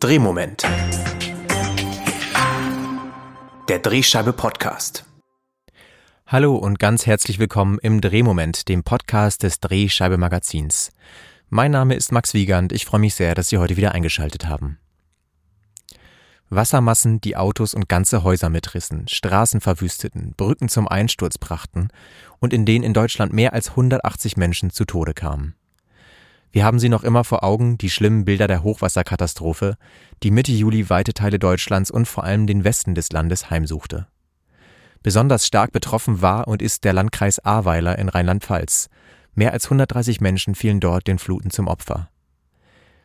Drehmoment. Der Drehscheibe Podcast. Hallo und ganz herzlich willkommen im Drehmoment, dem Podcast des Drehscheibe Magazins. Mein Name ist Max Wiegand. Ich freue mich sehr, dass Sie heute wieder eingeschaltet haben. Wassermassen, die Autos und ganze Häuser mitrissen, Straßen verwüsteten, Brücken zum Einsturz brachten und in denen in Deutschland mehr als 180 Menschen zu Tode kamen. Wir haben sie noch immer vor Augen, die schlimmen Bilder der Hochwasserkatastrophe, die Mitte Juli weite Teile Deutschlands und vor allem den Westen des Landes heimsuchte. Besonders stark betroffen war und ist der Landkreis Ahrweiler in Rheinland-Pfalz. Mehr als 130 Menschen fielen dort den Fluten zum Opfer.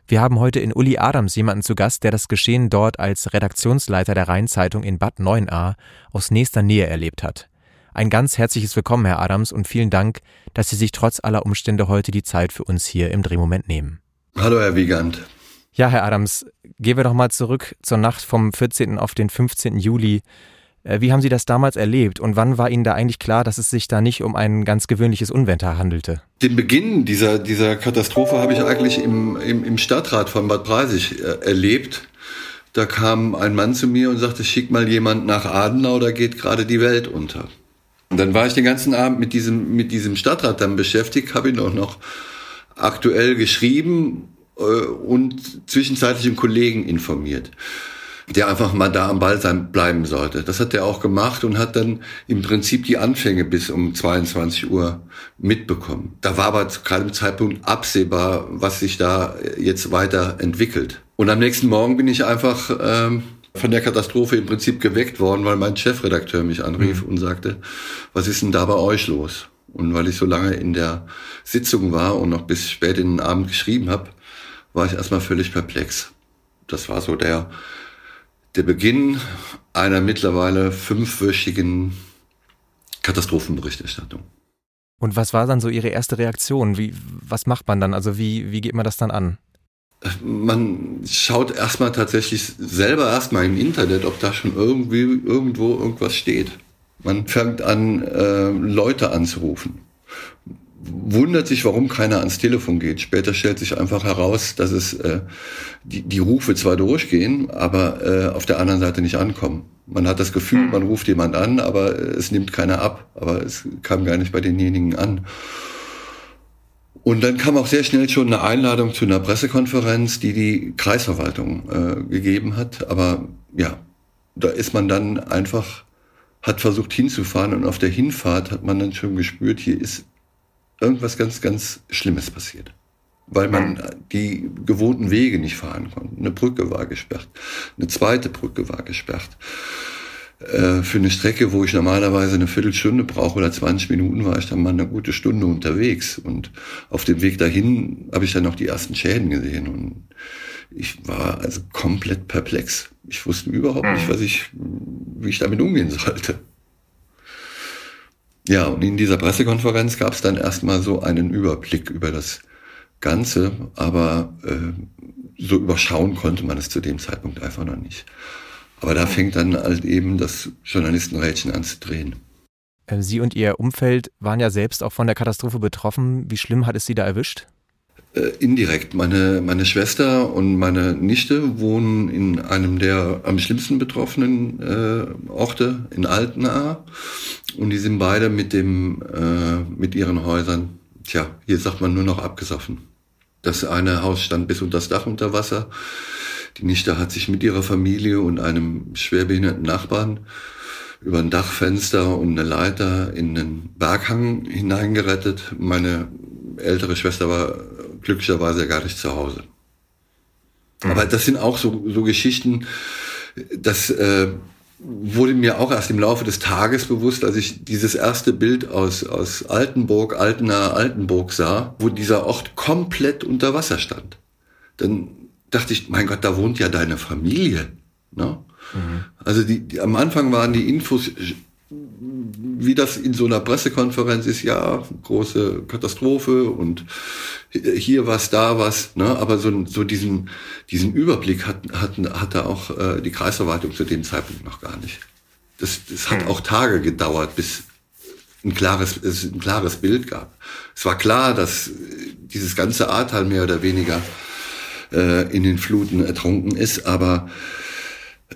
Wir haben heute in Uli Adams jemanden zu Gast, der das Geschehen dort als Redaktionsleiter der Rheinzeitung in Bad Neuenahr aus nächster Nähe erlebt hat. Ein ganz herzliches Willkommen, Herr Adams, und vielen Dank, dass Sie sich trotz aller Umstände heute die Zeit für uns hier im Drehmoment nehmen. Hallo, Herr Wiegand. Ja, Herr Adams, gehen wir doch mal zurück zur Nacht vom 14. auf den 15. Juli. Äh, wie haben Sie das damals erlebt und wann war Ihnen da eigentlich klar, dass es sich da nicht um ein ganz gewöhnliches Unwetter handelte? Den Beginn dieser, dieser Katastrophe habe ich eigentlich im, im, im Stadtrat von Bad Breisig äh, erlebt. Da kam ein Mann zu mir und sagte, schick mal jemand nach Adenau, da geht gerade die Welt unter. Und dann war ich den ganzen Abend mit diesem, mit diesem Stadtrat dann beschäftigt, habe ihn auch noch aktuell geschrieben äh, und zwischenzeitlich einen Kollegen informiert, der einfach mal da am Ball sein bleiben sollte. Das hat er auch gemacht und hat dann im Prinzip die Anfänge bis um 22 Uhr mitbekommen. Da war aber zu keinem Zeitpunkt absehbar, was sich da jetzt weiter entwickelt. Und am nächsten Morgen bin ich einfach ähm, von der Katastrophe im Prinzip geweckt worden, weil mein Chefredakteur mich anrief mhm. und sagte, was ist denn da bei euch los? Und weil ich so lange in der Sitzung war und noch bis spät in den Abend geschrieben habe, war ich erstmal völlig perplex. Das war so der, der Beginn einer mittlerweile fünfwöchigen Katastrophenberichterstattung. Und was war dann so Ihre erste Reaktion? Wie, was macht man dann? Also wie, wie geht man das dann an? Man schaut erstmal tatsächlich selber erstmal im Internet, ob da schon irgendwie irgendwo irgendwas steht. Man fängt an, äh, Leute anzurufen. Wundert sich, warum keiner ans Telefon geht. Später stellt sich einfach heraus, dass es äh, die, die Rufe zwar durchgehen, aber äh, auf der anderen Seite nicht ankommen. Man hat das Gefühl, hm. man ruft jemand an, aber es nimmt keiner ab. Aber es kam gar nicht bei denjenigen an. Und dann kam auch sehr schnell schon eine Einladung zu einer Pressekonferenz, die die Kreisverwaltung äh, gegeben hat. Aber ja, da ist man dann einfach, hat versucht hinzufahren und auf der Hinfahrt hat man dann schon gespürt, hier ist irgendwas ganz, ganz Schlimmes passiert. Weil man die gewohnten Wege nicht fahren konnte. Eine Brücke war gesperrt. Eine zweite Brücke war gesperrt. Äh, für eine Strecke, wo ich normalerweise eine Viertelstunde brauche oder 20 Minuten, war ich dann mal eine gute Stunde unterwegs. Und auf dem Weg dahin habe ich dann noch die ersten Schäden gesehen. Und ich war also komplett perplex. Ich wusste überhaupt nicht, was ich, wie ich damit umgehen sollte. Ja, und in dieser Pressekonferenz gab es dann erstmal so einen Überblick über das Ganze, aber äh, so überschauen konnte man es zu dem Zeitpunkt einfach noch nicht. Aber da fängt dann halt eben das Journalistenrädchen an zu drehen. Äh, Sie und Ihr Umfeld waren ja selbst auch von der Katastrophe betroffen. Wie schlimm hat es Sie da erwischt? Äh, indirekt. Meine, meine Schwester und meine Nichte wohnen in einem der am schlimmsten betroffenen äh, Orte in Altenaar. Und die sind beide mit, dem, äh, mit ihren Häusern, tja, hier sagt man nur noch abgesoffen. Das eine Haus stand bis unter das Dach unter Wasser. Die Nichte hat sich mit ihrer Familie und einem schwerbehinderten Nachbarn über ein Dachfenster und eine Leiter in den Berghang hineingerettet. Meine ältere Schwester war glücklicherweise gar nicht zu Hause. Mhm. Aber das sind auch so, so Geschichten, das äh, wurde mir auch erst im Laufe des Tages bewusst, als ich dieses erste Bild aus, aus Altenburg, Altenaar, Altenburg sah, wo dieser Ort komplett unter Wasser stand. Dann dachte ich, mein Gott, da wohnt ja deine Familie. Ne? Mhm. Also die, die, am Anfang waren die Infos, wie das in so einer Pressekonferenz ist, ja, große Katastrophe und hier was, da was, ne? aber so, so diesen, diesen Überblick hat, hat, hatte auch äh, die Kreisverwaltung zu dem Zeitpunkt noch gar nicht. Das, das hat mhm. auch Tage gedauert, bis ein klares, es ein klares Bild gab. Es war klar, dass dieses ganze Ahrtal mehr oder weniger äh, in den Fluten ertrunken ist, aber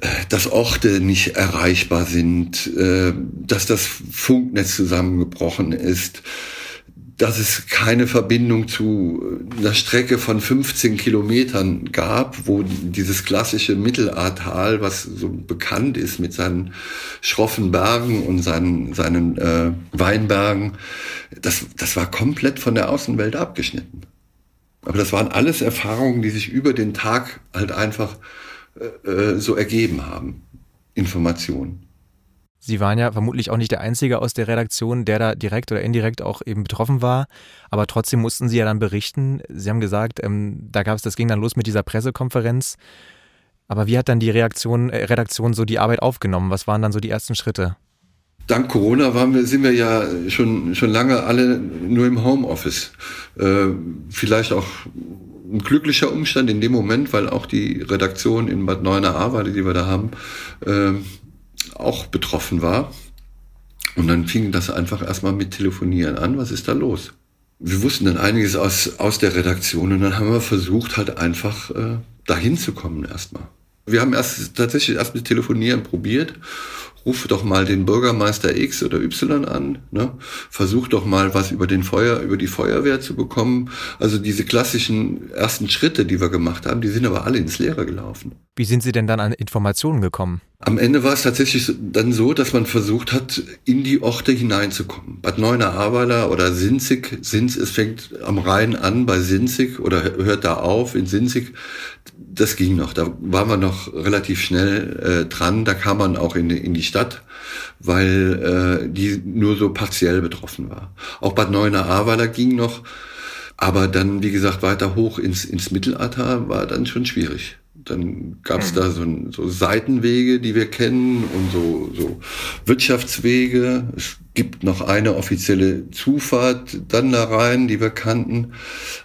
äh, dass Orte nicht erreichbar sind, äh, dass das Funknetz zusammengebrochen ist, dass es keine Verbindung zu einer Strecke von 15 Kilometern gab, wo dieses klassische Mittelahrtal, was so bekannt ist mit seinen schroffen Bergen und seinen, seinen äh, Weinbergen, das, das war komplett von der Außenwelt abgeschnitten. Aber das waren alles Erfahrungen, die sich über den Tag halt einfach äh, äh so ergeben haben. Informationen. Sie waren ja vermutlich auch nicht der Einzige aus der Redaktion, der da direkt oder indirekt auch eben betroffen war. Aber trotzdem mussten Sie ja dann berichten. Sie haben gesagt, ähm, da gab es, das ging dann los mit dieser Pressekonferenz. Aber wie hat dann die Reaktion, äh, Redaktion so die Arbeit aufgenommen? Was waren dann so die ersten Schritte? Dank Corona waren wir, sind wir ja schon, schon lange alle nur im Homeoffice. Äh, vielleicht auch ein glücklicher Umstand in dem Moment, weil auch die Redaktion in Bad Neuenahr-Ahrweiler, die wir da haben, äh, auch betroffen war. Und dann fing das einfach erstmal mit Telefonieren an. Was ist da los? Wir wussten dann einiges aus, aus der Redaktion und dann haben wir versucht, halt einfach äh, dahin zu kommen erstmal. Wir haben erst tatsächlich erst mit Telefonieren probiert ruf doch mal den Bürgermeister X oder Y an, ne? versuch doch mal was über den Feuer, über die Feuerwehr zu bekommen. Also diese klassischen ersten Schritte, die wir gemacht haben, die sind aber alle ins Leere gelaufen. Wie sind Sie denn dann an Informationen gekommen? Am Ende war es tatsächlich dann so, dass man versucht hat, in die Orte hineinzukommen. Bad Neuenahr-Ahrweiler oder Sinzig, Sinz, es fängt am Rhein an bei Sinzig oder hört da auf in Sinzig. Das ging noch, da waren wir noch relativ schnell äh, dran, da kam man auch in, in die Stadt, weil äh, die nur so partiell betroffen war. Auch Bad Neuenahr-Ahrweiler ging noch, aber dann, wie gesagt, weiter hoch ins, ins Mittelalter war dann schon schwierig. Dann gab es mhm. da so, so Seitenwege, die wir kennen und so, so Wirtschaftswege. Es gibt noch eine offizielle Zufahrt dann da rein, die wir kannten.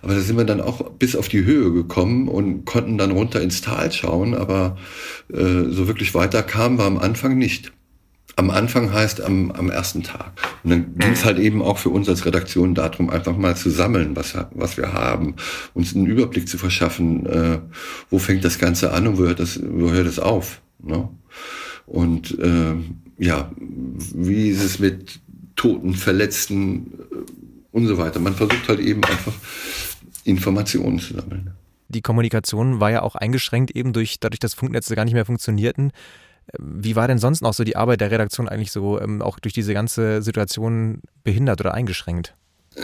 Aber da sind wir dann auch bis auf die Höhe gekommen und konnten dann runter ins Tal schauen. Aber äh, so wirklich weiter kamen wir am Anfang nicht am Anfang heißt am, am ersten Tag. Und dann ging es halt eben auch für uns als Redaktion darum, einfach mal zu sammeln, was, was wir haben, uns einen Überblick zu verschaffen, äh, wo fängt das Ganze an und wo hört das, wo hört es auf. Ne? Und äh, ja, wie ist es mit Toten, Verletzten äh, und so weiter. Man versucht halt eben einfach Informationen zu sammeln. Die Kommunikation war ja auch eingeschränkt eben durch, dadurch, dass Funknetze gar nicht mehr funktionierten. Wie war denn sonst noch so die Arbeit der Redaktion eigentlich so ähm, auch durch diese ganze Situation behindert oder eingeschränkt?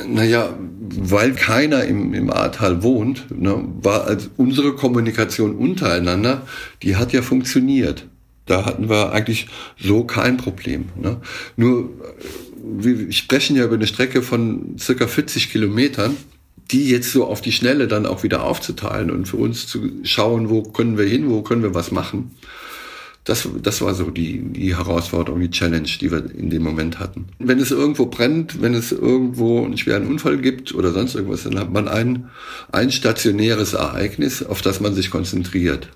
Naja, weil keiner im, im Ahrtal wohnt, ne, war also unsere Kommunikation untereinander, die hat ja funktioniert. Da hatten wir eigentlich so kein Problem. Ne. Nur, wir sprechen ja über eine Strecke von circa 40 Kilometern, die jetzt so auf die Schnelle dann auch wieder aufzuteilen und für uns zu schauen, wo können wir hin, wo können wir was machen das, das war so die, die Herausforderung, die Challenge, die wir in dem Moment hatten. Wenn es irgendwo brennt, wenn es irgendwo einen schweren Unfall gibt oder sonst irgendwas, dann hat man ein, ein stationäres Ereignis, auf das man sich konzentriert.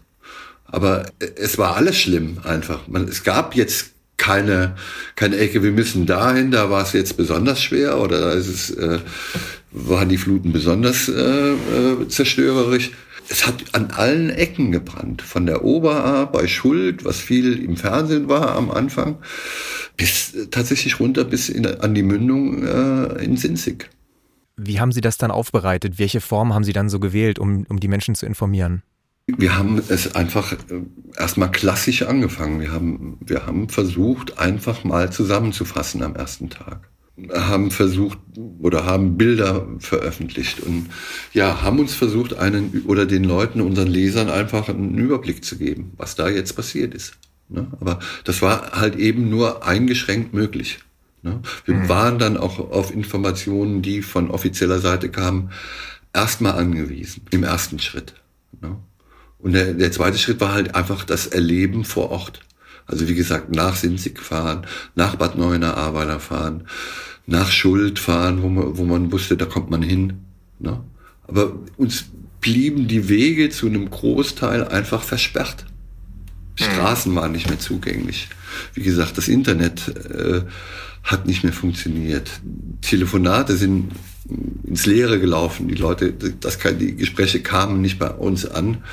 Aber es war alles schlimm einfach. Man, es gab jetzt keine, keine Ecke, wir müssen dahin, da war es jetzt besonders schwer oder da ist es, äh, waren die Fluten besonders äh, äh, zerstörerisch es hat an allen Ecken gebrannt. Von der Oberaar bei Schuld, was viel im Fernsehen war am Anfang, bis tatsächlich runter bis in, an die Mündung äh, in Sinzig. Wie haben Sie das dann aufbereitet? Welche Form haben Sie dann so gewählt, um, um die Menschen zu informieren? Wir haben es einfach äh, erstmal klassisch angefangen. Wir haben, wir haben versucht, einfach mal zusammenzufassen am ersten Tag haben versucht oder haben Bilder veröffentlicht und ja, haben uns versucht, einen oder den Leuten, unseren Lesern einfach einen Überblick zu geben, was da jetzt passiert ist. Ne? Aber das war halt eben nur eingeschränkt möglich. Ne? Wir mhm. waren dann auch auf Informationen, die von offizieller Seite kamen, erstmal angewiesen, im ersten Schritt. Ne? Und der, der zweite Schritt war halt einfach das Erleben vor Ort. Also wie gesagt, nach Sinzig fahren, nach Bad Neuenahr-Ahrweiler fahren, nach Schuld fahren, wo man, wo man wusste, da kommt man hin. Ne? Aber uns blieben die Wege zu einem Großteil einfach versperrt. Die Straßen waren nicht mehr zugänglich. Wie gesagt, das Internet äh, hat nicht mehr funktioniert. Telefonate sind ins Leere gelaufen. Die Leute, das die Gespräche kamen nicht bei uns an.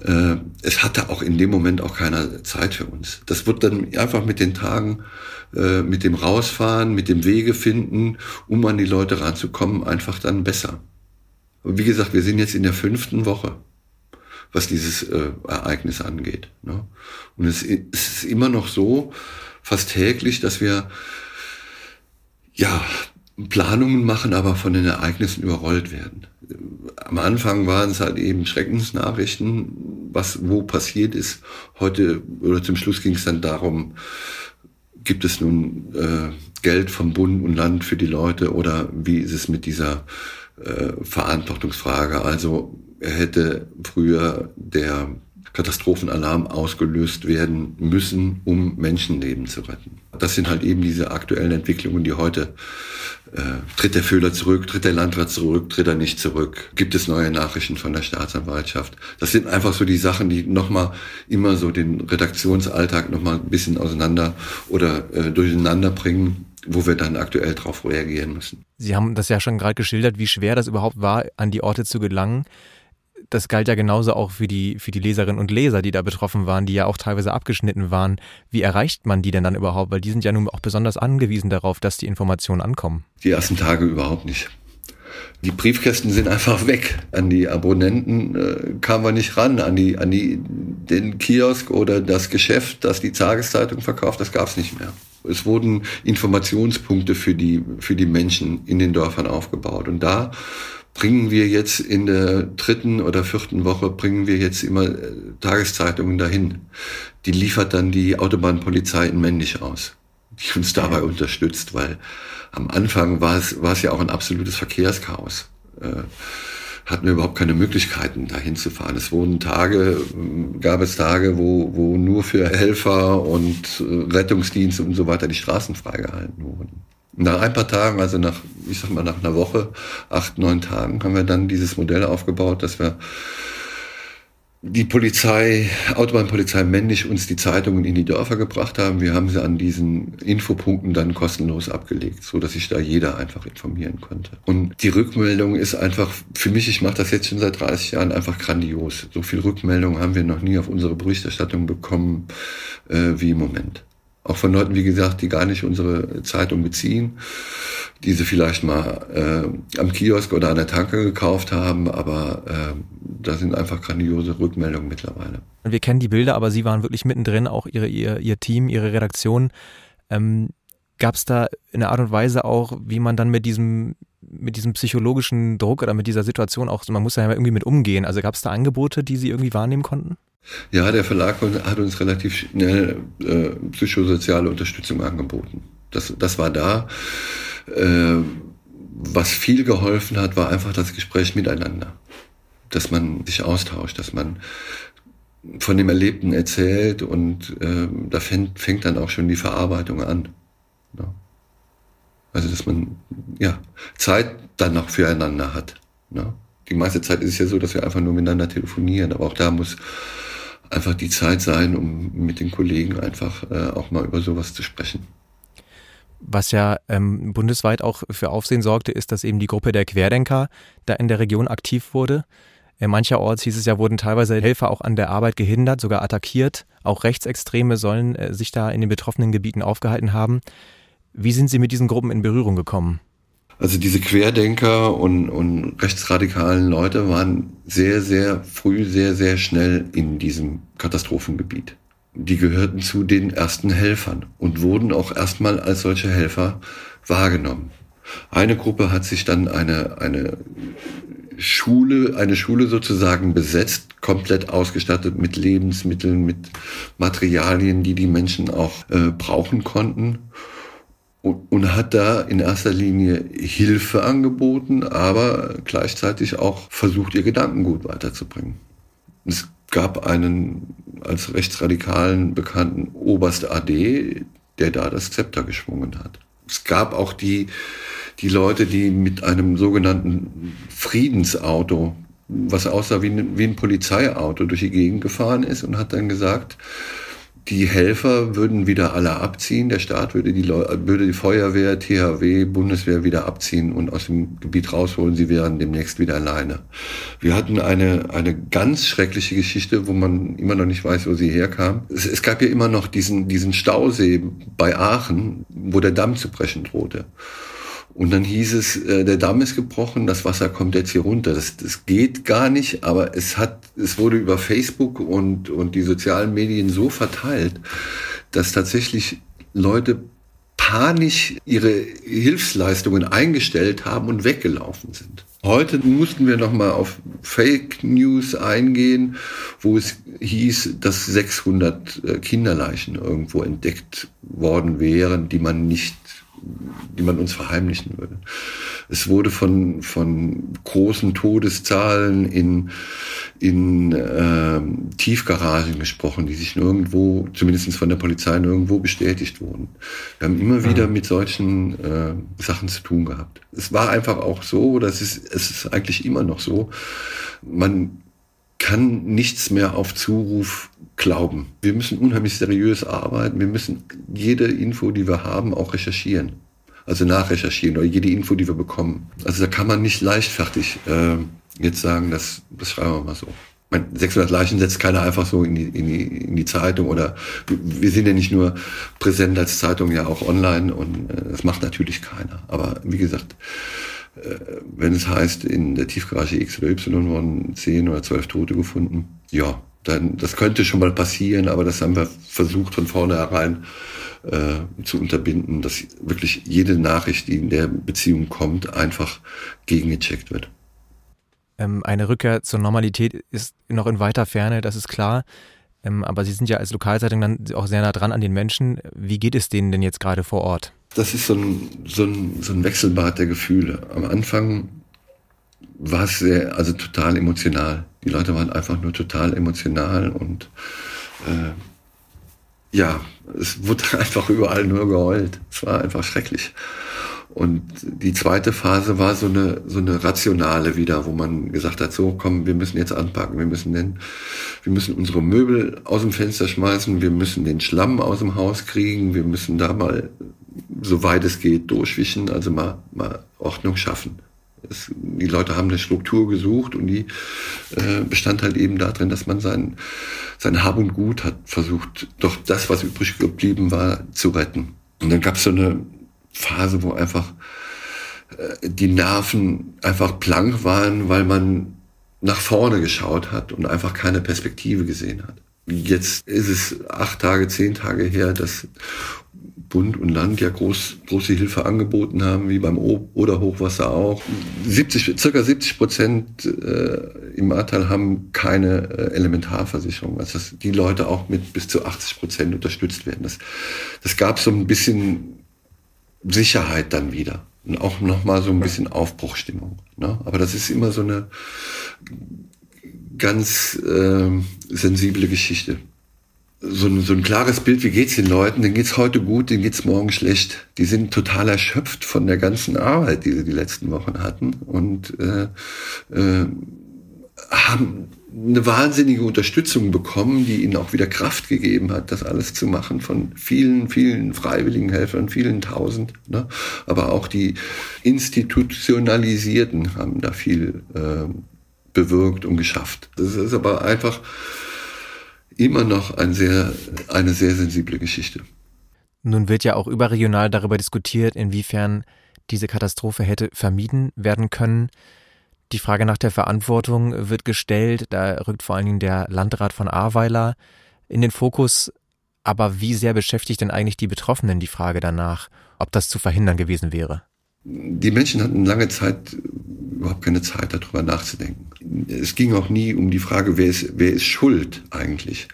Äh, es hatte auch in dem Moment auch keiner Zeit für uns. Das wird dann einfach mit den Tagen, äh, mit dem Rausfahren, mit dem Wege finden, um an die Leute ranzukommen, einfach dann besser. Und wie gesagt, wir sind jetzt in der fünften Woche, was dieses äh, Ereignis angeht. Ne? Und es, es ist immer noch so, fast täglich, dass wir ja Planungen machen, aber von den Ereignissen überrollt werden. Am Anfang waren es halt eben Schreckensnachrichten, was wo passiert ist. Heute oder zum Schluss ging es dann darum, gibt es nun äh, Geld vom Bund und Land für die Leute oder wie ist es mit dieser äh, Verantwortungsfrage? Also hätte früher der Katastrophenalarm ausgelöst werden müssen, um Menschenleben zu retten. Das sind halt eben diese aktuellen Entwicklungen, die heute äh, tritt der Föhler zurück, tritt der Landrat zurück, tritt er nicht zurück, gibt es neue Nachrichten von der Staatsanwaltschaft. Das sind einfach so die Sachen, die nochmal immer so den Redaktionsalltag nochmal ein bisschen auseinander oder äh, durcheinander bringen wo wir dann aktuell darauf reagieren müssen. Sie haben das ja schon gerade geschildert, wie schwer das überhaupt war, an die Orte zu gelangen das galt ja genauso auch für die, für die Leserinnen und Leser, die da betroffen waren, die ja auch teilweise abgeschnitten waren. Wie erreicht man die denn dann überhaupt? Weil die sind ja nun auch besonders angewiesen darauf, dass die Informationen ankommen. Die ersten Tage überhaupt nicht. Die Briefkästen sind einfach weg. An die Abonnenten äh, kamen wir nicht ran. An die, an die, den Kiosk oder das Geschäft, das die Tageszeitung verkauft, das gab es nicht mehr. Es wurden Informationspunkte für die, für die Menschen in den Dörfern aufgebaut. Und da bringen wir jetzt in der dritten oder vierten Woche, bringen wir jetzt immer äh, Tageszeitungen dahin. Die liefert dann die Autobahnpolizei in Männlich aus, die uns dabei unterstützt, weil am Anfang war es, war es ja auch ein absolutes Verkehrschaos. Äh, hatten wir überhaupt keine Möglichkeiten, dahin zu fahren. Es wurden Tage, gab es Tage, wo, wo nur für Helfer und äh, Rettungsdienste und so weiter die Straßen freigehalten wurden. Nach ein paar Tagen, also nach, ich sag mal, nach einer Woche, acht, neun Tagen, haben wir dann dieses Modell aufgebaut, dass wir die Polizei, Autobahnpolizei männlich uns die Zeitungen in die Dörfer gebracht haben. Wir haben sie an diesen Infopunkten dann kostenlos abgelegt, so dass sich da jeder einfach informieren konnte. Und die Rückmeldung ist einfach, für mich, ich mache das jetzt schon seit 30 Jahren, einfach grandios. So viel Rückmeldung haben wir noch nie auf unsere Berichterstattung bekommen äh, wie im Moment. Auch von Leuten, wie gesagt, die gar nicht unsere Zeitung beziehen, die sie vielleicht mal äh, am Kiosk oder an der Tanke gekauft haben, aber äh, da sind einfach grandiose Rückmeldungen mittlerweile. Wir kennen die Bilder, aber Sie waren wirklich mittendrin, auch Ihre, Ihr, Ihr Team, Ihre Redaktion. Ähm, Gab es da eine Art und Weise auch, wie man dann mit diesem mit diesem psychologischen Druck oder mit dieser Situation auch, man muss ja irgendwie mit umgehen. Also gab es da Angebote, die Sie irgendwie wahrnehmen konnten? Ja, der Verlag hat uns relativ schnell äh, psychosoziale Unterstützung angeboten. Das, das war da. Äh, was viel geholfen hat, war einfach das Gespräch miteinander. Dass man sich austauscht, dass man von dem Erlebten erzählt und äh, da fängt, fängt dann auch schon die Verarbeitung an. Ja. Also dass man ja Zeit dann noch füreinander hat. Ja. Die meiste Zeit ist es ja so, dass wir einfach nur miteinander telefonieren, aber auch da muss einfach die Zeit sein, um mit den Kollegen einfach äh, auch mal über sowas zu sprechen. Was ja ähm, bundesweit auch für Aufsehen sorgte, ist, dass eben die Gruppe der Querdenker da in der Region aktiv wurde. Äh, mancherorts hieß es ja, wurden teilweise Helfer auch an der Arbeit gehindert, sogar attackiert. Auch Rechtsextreme sollen äh, sich da in den betroffenen Gebieten aufgehalten haben. Wie sind Sie mit diesen Gruppen in Berührung gekommen? Also diese Querdenker und, und rechtsradikalen Leute waren sehr, sehr früh, sehr, sehr schnell in diesem Katastrophengebiet. Die gehörten zu den ersten Helfern und wurden auch erstmal als solche Helfer wahrgenommen. Eine Gruppe hat sich dann eine, eine Schule, eine Schule sozusagen besetzt, komplett ausgestattet mit Lebensmitteln, mit Materialien, die die Menschen auch äh, brauchen konnten und, hat da in erster Linie Hilfe angeboten, aber gleichzeitig auch versucht, ihr Gedankengut weiterzubringen. Es gab einen als rechtsradikalen bekannten Oberst AD, der da das Zepter geschwungen hat. Es gab auch die, die Leute, die mit einem sogenannten Friedensauto was aussah wie ein, wie ein Polizeiauto durch die Gegend gefahren ist und hat dann gesagt, die Helfer würden wieder alle abziehen, der Staat würde die, würde die Feuerwehr, THW, Bundeswehr wieder abziehen und aus dem Gebiet rausholen, sie wären demnächst wieder alleine. Wir hatten eine, eine ganz schreckliche Geschichte, wo man immer noch nicht weiß, wo sie herkam. Es, es gab ja immer noch diesen, diesen Stausee bei Aachen, wo der Damm zu brechen drohte. Und dann hieß es, äh, der Damm ist gebrochen, das Wasser kommt jetzt hier runter. Das, das geht gar nicht, aber es hat, es wurde über Facebook und, und die sozialen Medien so verteilt, dass tatsächlich Leute panisch ihre Hilfsleistungen eingestellt haben und weggelaufen sind. Heute mussten wir nochmal auf Fake News eingehen, wo es hieß, dass 600 äh, Kinderleichen irgendwo entdeckt worden wären, die man nicht die man uns verheimlichen würde. Es wurde von, von großen Todeszahlen in, in äh, Tiefgaragen gesprochen, die sich nirgendwo, zumindest von der Polizei nirgendwo bestätigt wurden. Wir haben immer wieder mhm. mit solchen äh, Sachen zu tun gehabt. Es war einfach auch so, das ist, es ist eigentlich immer noch so, man kann nichts mehr auf Zuruf glauben. Wir müssen unheimlich seriös arbeiten. Wir müssen jede Info, die wir haben, auch recherchieren. Also nachrecherchieren oder jede Info, die wir bekommen. Also da kann man nicht leichtfertig äh, jetzt sagen, das, das schreiben wir mal so. Meine, 600 Leichen setzt keiner einfach so in die, in, die, in die Zeitung oder wir sind ja nicht nur präsent als Zeitung, ja auch online und äh, das macht natürlich keiner. Aber wie gesagt, wenn es heißt, in der Tiefgarage X oder Y wurden 10 oder 12 Tote gefunden, ja, dann das könnte schon mal passieren, aber das haben wir versucht von vornherein äh, zu unterbinden, dass wirklich jede Nachricht, die in der Beziehung kommt, einfach gegengecheckt wird. Ähm, eine Rückkehr zur Normalität ist noch in weiter Ferne, das ist klar. Ähm, aber Sie sind ja als Lokalzeitung dann auch sehr nah dran an den Menschen. Wie geht es denen denn jetzt gerade vor Ort? Das ist so ein, so ein, so ein Wechselbad der Gefühle. Am Anfang war es sehr, also total emotional. Die Leute waren einfach nur total emotional und äh, ja, es wurde einfach überall nur geheult. Es war einfach schrecklich. Und die zweite Phase war so eine, so eine rationale wieder, wo man gesagt hat, so komm, wir müssen jetzt anpacken, wir müssen den, wir müssen unsere Möbel aus dem Fenster schmeißen, wir müssen den Schlamm aus dem Haus kriegen, wir müssen da mal, soweit es geht, durchwischen, also mal, mal Ordnung schaffen. Es, die Leute haben eine Struktur gesucht und die äh, bestand halt eben darin, dass man sein, sein Hab und Gut hat versucht, doch das, was übrig geblieben war, zu retten. Und dann gab es so eine Phase, wo einfach äh, die Nerven einfach blank waren, weil man nach vorne geschaut hat und einfach keine Perspektive gesehen hat. Jetzt ist es acht Tage, zehn Tage her, dass Bund und Land ja groß, große Hilfe angeboten haben, wie beim o oder Hochwasser auch. 70, circa 70 Prozent äh, im Ahrtal haben keine äh, Elementarversicherung. Also dass die Leute auch mit bis zu 80 Prozent unterstützt werden. Das, das gab so ein bisschen Sicherheit dann wieder. Und auch nochmal so ein bisschen Aufbruchstimmung. Ne? Aber das ist immer so eine ganz äh, sensible Geschichte so ein, so ein klares Bild, wie geht's den Leuten, denen geht's heute gut, denen geht's morgen schlecht. Die sind total erschöpft von der ganzen Arbeit, die sie die letzten Wochen hatten und äh, äh, haben eine wahnsinnige Unterstützung bekommen, die ihnen auch wieder Kraft gegeben hat, das alles zu machen von vielen, vielen freiwilligen Helfern, vielen tausend. Ne? Aber auch die Institutionalisierten haben da viel äh, bewirkt und geschafft. Das ist aber einfach immer noch ein sehr, eine sehr sensible Geschichte. Nun wird ja auch überregional darüber diskutiert, inwiefern diese Katastrophe hätte vermieden werden können. Die Frage nach der Verantwortung wird gestellt. Da rückt vor allen Dingen der Landrat von Ahrweiler in den Fokus. Aber wie sehr beschäftigt denn eigentlich die Betroffenen die Frage danach, ob das zu verhindern gewesen wäre? Die Menschen hatten lange Zeit überhaupt keine Zeit, darüber nachzudenken. Es ging auch nie um die Frage, wer ist, wer ist schuld eigentlich,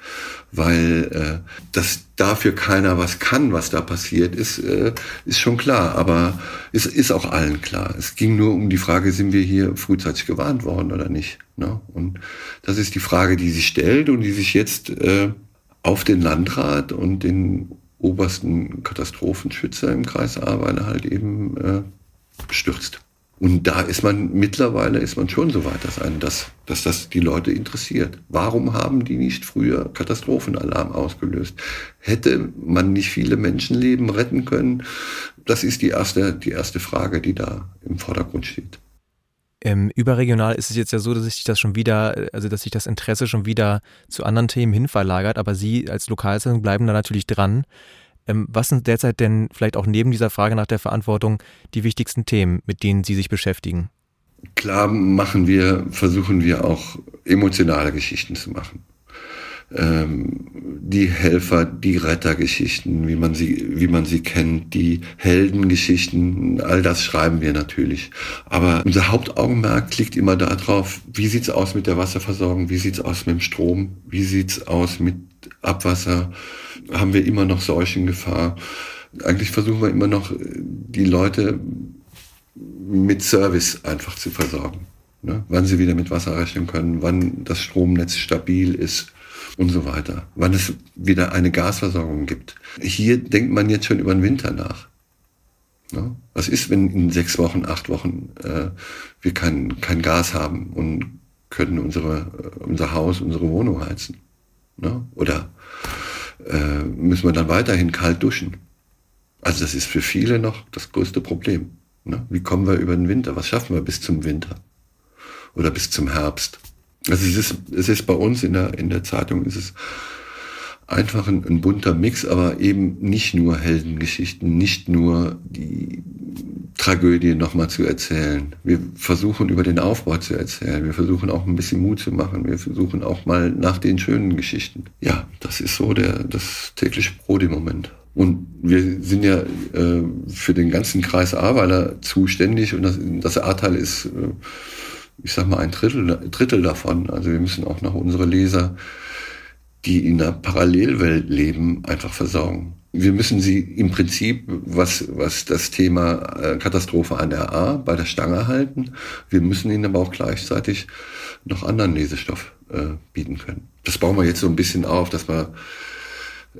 weil äh, dass dafür keiner was kann, was da passiert ist, äh, ist schon klar, aber es ist auch allen klar. Es ging nur um die Frage, sind wir hier frühzeitig gewarnt worden oder nicht? Ne? Und das ist die Frage, die sich stellt und die sich jetzt äh, auf den Landrat und den obersten Katastrophenschützer im Kreis Ahrweiler halt eben äh, stürzt. Und da ist man mittlerweile ist man schon so weit, dass einen das, dass das die Leute interessiert. Warum haben die nicht früher Katastrophenalarm ausgelöst? Hätte man nicht viele Menschenleben retten können? Das ist die erste, die erste Frage, die da im Vordergrund steht. Ähm, überregional ist es jetzt ja so, dass sich das schon wieder, also dass sich das Interesse schon wieder zu anderen Themen hin verlagert, aber Sie als Lokalzeitung bleiben da natürlich dran. Ähm, was sind derzeit denn vielleicht auch neben dieser Frage nach der Verantwortung die wichtigsten Themen, mit denen Sie sich beschäftigen? Klar machen wir, versuchen wir auch emotionale Geschichten zu machen ähm, die Helfer, die Rettergeschichten, wie man sie, wie man sie kennt, die Heldengeschichten, all das schreiben wir natürlich. Aber unser Hauptaugenmerk liegt immer darauf, wie sieht's aus mit der Wasserversorgung, wie sieht's aus mit dem Strom, wie sieht's aus mit Abwasser, haben wir immer noch Seuchengefahr. Eigentlich versuchen wir immer noch, die Leute mit Service einfach zu versorgen. Ne? Wann sie wieder mit Wasser rechnen können, wann das Stromnetz stabil ist und so weiter. Wann es wieder eine Gasversorgung gibt. Hier denkt man jetzt schon über den Winter nach. Ja? Was ist, wenn in sechs Wochen, acht Wochen äh, wir kein, kein Gas haben und können unsere, äh, unser Haus, unsere Wohnung heizen? Ja? Oder äh, müssen wir dann weiterhin kalt duschen? Also das ist für viele noch das größte Problem. Ne? Wie kommen wir über den Winter? Was schaffen wir bis zum Winter? Oder bis zum Herbst? Also es ist, es ist bei uns in der, in der Zeitung, ist es einfach ein, ein bunter Mix, aber eben nicht nur Heldengeschichten, nicht nur die Tragödie nochmal zu erzählen. Wir versuchen über den Aufbau zu erzählen. Wir versuchen auch ein bisschen Mut zu machen. Wir versuchen auch mal nach den schönen Geschichten. Ja, das ist so der, das tägliche Brot im Moment. Und wir sind ja äh, für den ganzen Kreis Ahrweiler zuständig und das, das Ahrtal ist äh, ich sag mal, ein Drittel, Drittel davon. Also wir müssen auch noch unsere Leser, die in einer Parallelwelt leben, einfach versorgen. Wir müssen sie im Prinzip, was, was das Thema äh, Katastrophe an der A bei der Stange halten. Wir müssen ihnen aber auch gleichzeitig noch anderen Lesestoff äh, bieten können. Das bauen wir jetzt so ein bisschen auf, dass wir,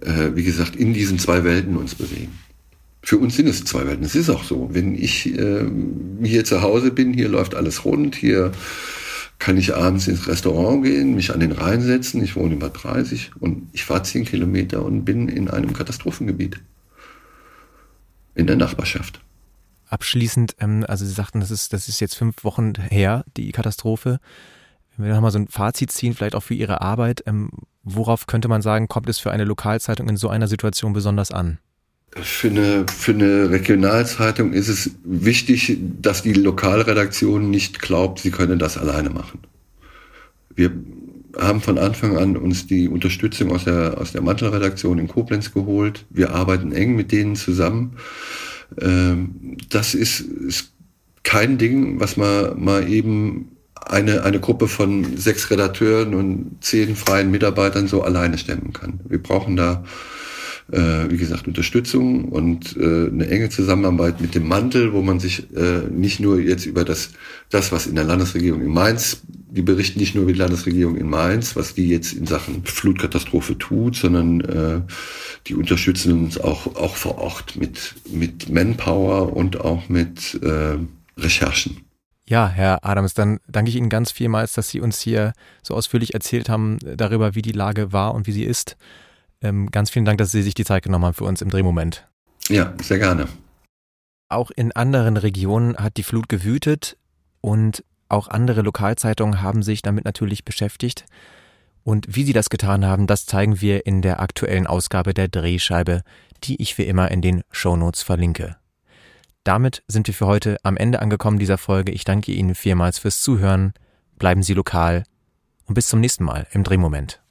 äh, wie gesagt, in diesen zwei Welten uns bewegen für uns sind es zwei Welten. Es ist auch so. Wenn ich äh, hier zu Hause bin, hier läuft alles rund, hier kann ich abends ins Restaurant gehen, mich an den Rhein setzen. Ich wohne über 30 und ich fahre 10 Kilometer und bin in einem Katastrophengebiet. In der Nachbarschaft. Abschließend, ähm, also Sie sagten, das ist, das ist jetzt fünf Wochen her, die Katastrophe. Wenn wir nochmal so ein Fazit ziehen, vielleicht auch für Ihre Arbeit, ähm, worauf könnte man sagen, kommt es für eine Lokalzeitung in so einer Situation besonders an? Für eine, für eine Regionalzeitung ist es wichtig, dass die Lokalredaktion nicht glaubt, sie könne das alleine machen. Wir haben von Anfang an uns die Unterstützung aus der, aus der Mantelredaktion in Koblenz geholt. Wir arbeiten eng mit denen zusammen. Ähm, das ist, ist kein Ding, was man mal eben eine, eine Gruppe von sechs Redakteuren und zehn freien Mitarbeitern so alleine stemmen kann. Wir brauchen da äh, wie gesagt, Unterstützung und äh, eine enge Zusammenarbeit mit dem Mantel, wo man sich äh, nicht nur jetzt über das, das, was in der Landesregierung in Mainz, die berichten nicht nur über die Landesregierung in Mainz, was die jetzt in Sachen Flutkatastrophe tut, sondern äh, die unterstützen uns auch, auch vor Ort mit, mit Manpower und auch mit äh, Recherchen. Ja, Herr Adams, dann danke ich Ihnen ganz vielmals, dass Sie uns hier so ausführlich erzählt haben darüber, wie die Lage war und wie sie ist. Ähm, ganz vielen Dank, dass Sie sich die Zeit genommen haben für uns im Drehmoment. Ja, sehr gerne. Auch in anderen Regionen hat die Flut gewütet und auch andere Lokalzeitungen haben sich damit natürlich beschäftigt. Und wie sie das getan haben, das zeigen wir in der aktuellen Ausgabe der Drehscheibe, die ich wie immer in den Shownotes verlinke. Damit sind wir für heute am Ende angekommen dieser Folge. Ich danke Ihnen vielmals fürs Zuhören. Bleiben Sie lokal und bis zum nächsten Mal im Drehmoment.